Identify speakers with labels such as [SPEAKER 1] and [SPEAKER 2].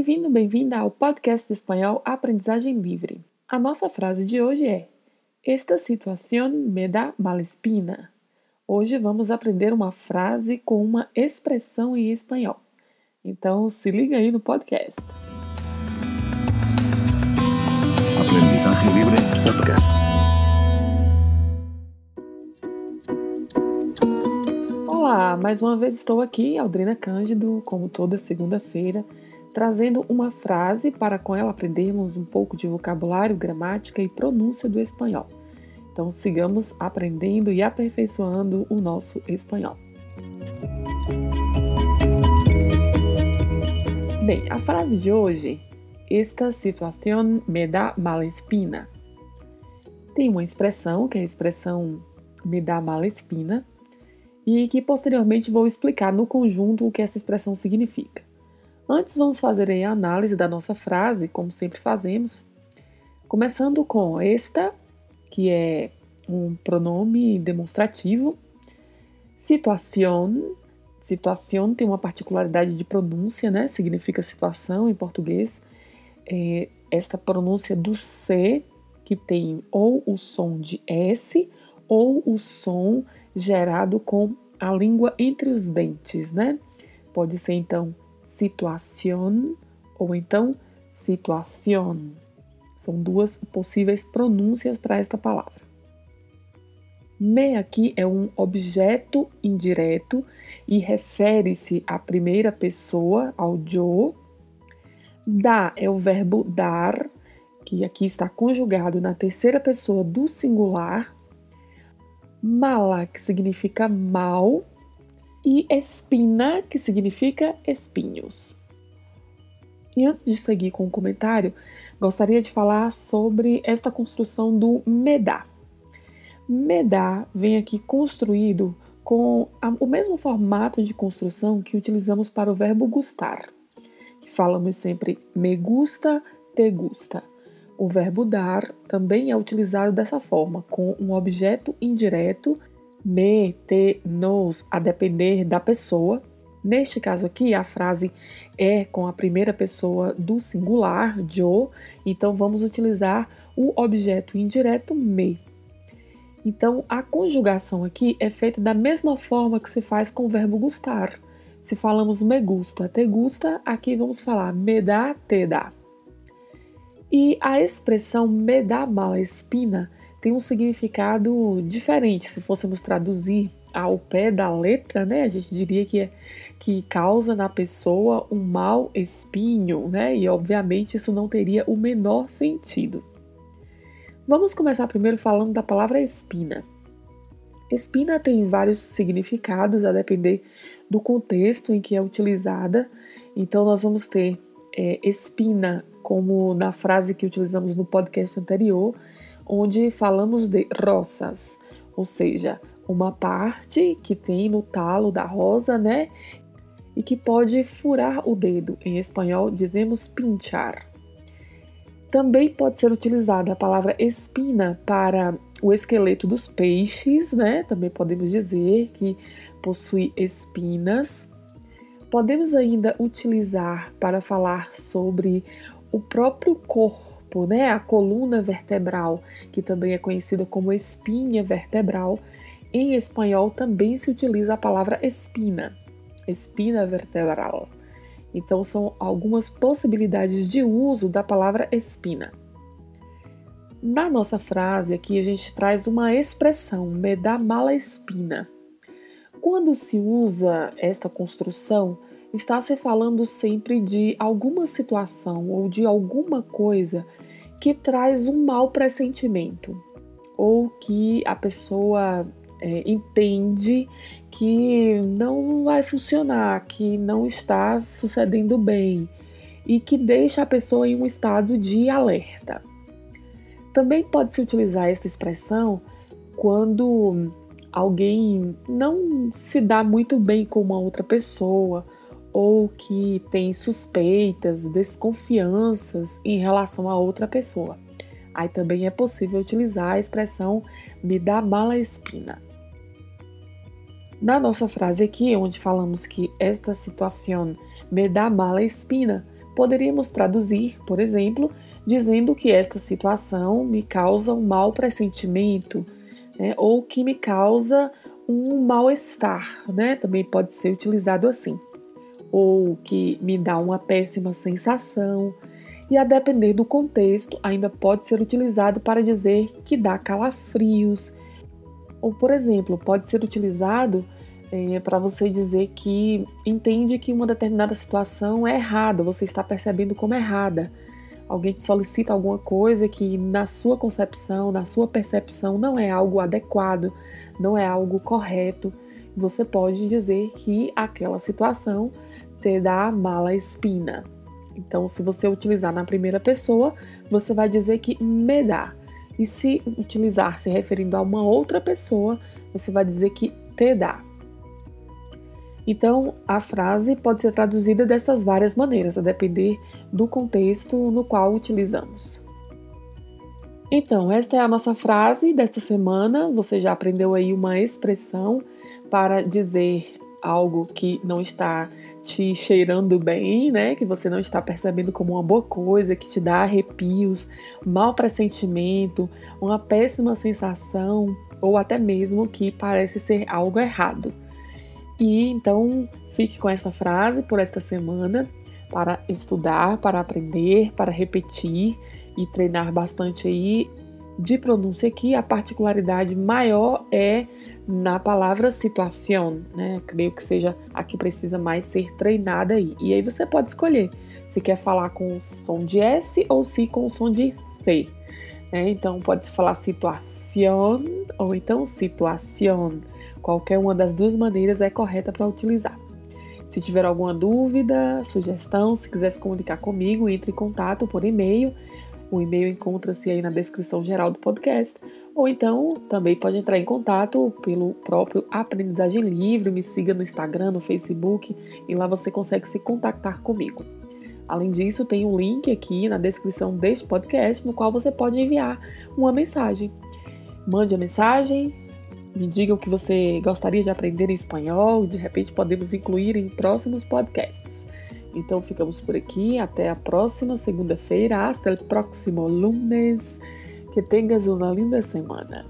[SPEAKER 1] Bem-vindo, bem-vinda ao podcast de espanhol Aprendizagem Livre. A nossa frase de hoje é: Esta situação me dá malespina. Hoje vamos aprender uma frase com uma expressão em espanhol. Então se liga aí no podcast.
[SPEAKER 2] Aprendizagem Livre Podcast.
[SPEAKER 1] Olá, mais uma vez estou aqui, Aldrina Cândido, como toda segunda-feira, trazendo uma frase para com ela aprendermos um pouco de vocabulário, gramática e pronúncia do espanhol. Então sigamos aprendendo e aperfeiçoando o nosso espanhol. Bem, a frase de hoje, esta situação me dá mala espina. Tem uma expressão, que é a expressão me dá mala espina, e que posteriormente vou explicar no conjunto o que essa expressão significa. Antes, vamos fazer a análise da nossa frase, como sempre fazemos, começando com esta, que é um pronome demonstrativo. Situação. Situação tem uma particularidade de pronúncia, né? Significa situação em português. É esta pronúncia do C, que tem ou o som de S ou o som gerado com a língua entre os dentes, né? Pode ser então situación ou então situación. São duas possíveis pronúncias para esta palavra. Me aqui é um objeto indireto e refere-se à primeira pessoa, ao yo. Dá é o verbo dar, que aqui está conjugado na terceira pessoa do singular. Mala, que significa mal, e espina, que significa espinhos. E antes de seguir com o comentário, gostaria de falar sobre esta construção do medá. Medá vem aqui construído com a, o mesmo formato de construção que utilizamos para o verbo gustar, que falamos sempre me gusta, te gusta. O verbo dar também é utilizado dessa forma, com um objeto indireto me, te, nos, a depender da pessoa. Neste caso aqui, a frase é com a primeira pessoa do singular, yo, então vamos utilizar o objeto indireto me. Então, a conjugação aqui é feita da mesma forma que se faz com o verbo gustar. Se falamos me gusta, te gusta, aqui vamos falar me dá, te dá. E a expressão me dá mala espina tem um significado diferente. Se fôssemos traduzir ao pé da letra, né, a gente diria que, é, que causa na pessoa um mau espinho, né, e obviamente isso não teria o menor sentido. Vamos começar primeiro falando da palavra espina. Espina tem vários significados a depender do contexto em que é utilizada. Então, nós vamos ter é, espina, como na frase que utilizamos no podcast anterior, onde falamos de rosas, ou seja, uma parte que tem no talo da rosa, né? E que pode furar o dedo. Em espanhol dizemos pinchar. Também pode ser utilizada a palavra espina para o esqueleto dos peixes, né? Também podemos dizer que possui espinas. Podemos ainda utilizar para falar sobre o próprio corpo corpo, né? A coluna vertebral, que também é conhecida como espinha vertebral. Em espanhol também se utiliza a palavra espina, espina vertebral. Então são algumas possibilidades de uso da palavra espina. Na nossa frase aqui a gente traz uma expressão, me dá mala espina. Quando se usa esta construção, está se falando sempre de alguma situação ou de alguma coisa que traz um mau pressentimento ou que a pessoa é, entende que não vai funcionar, que não está sucedendo bem e que deixa a pessoa em um estado de alerta. Também pode se utilizar esta expressão quando alguém não se dá muito bem com uma outra pessoa ou que tem suspeitas, desconfianças em relação a outra pessoa. Aí também é possível utilizar a expressão me dá mala espina. Na nossa frase aqui, onde falamos que esta situação me dá mala espina, poderíamos traduzir, por exemplo, dizendo que esta situação me causa um mau pressentimento, né? ou que me causa um mal-estar, né? Também pode ser utilizado assim. Ou que me dá uma péssima sensação. E a depender do contexto, ainda pode ser utilizado para dizer que dá calafrios. Ou, por exemplo, pode ser utilizado é, para você dizer que entende que uma determinada situação é errada, você está percebendo como errada alguém te solicita alguma coisa que na sua concepção, na sua percepção não é algo adequado, não é algo correto, você pode dizer que aquela situação te dá mala espina. Então, se você utilizar na primeira pessoa, você vai dizer que me dá. E se utilizar se referindo a uma outra pessoa, você vai dizer que te dá. Então, a frase pode ser traduzida dessas várias maneiras, a depender do contexto no qual utilizamos. Então, esta é a nossa frase desta semana. Você já aprendeu aí uma expressão para dizer algo que não está te cheirando bem, né? Que você não está percebendo como uma boa coisa, que te dá arrepios, mau pressentimento, uma péssima sensação ou até mesmo que parece ser algo errado. E então fique com essa frase por esta semana para estudar, para aprender, para repetir e treinar bastante aí de pronúncia aqui. A particularidade maior é na palavra situação, né? Creio que seja a que precisa mais ser treinada aí. E aí você pode escolher se quer falar com o som de S ou se com o som de C. Né? Então pode se falar situação ou então situação. Qualquer uma das duas maneiras é correta para utilizar. Se tiver alguma dúvida, sugestão, se quiser se comunicar comigo, entre em contato por e-mail. O e-mail encontra-se aí na descrição geral do podcast. Ou então também pode entrar em contato pelo próprio Aprendizagem Livre. Me siga no Instagram, no Facebook e lá você consegue se contactar comigo. Além disso, tem um link aqui na descrição deste podcast no qual você pode enviar uma mensagem. Mande a mensagem, me diga o que você gostaria de aprender em espanhol, de repente podemos incluir em próximos podcasts. Então ficamos por aqui, até a próxima segunda-feira, hasta el próximo lunes. Que tenhas uma linda semana.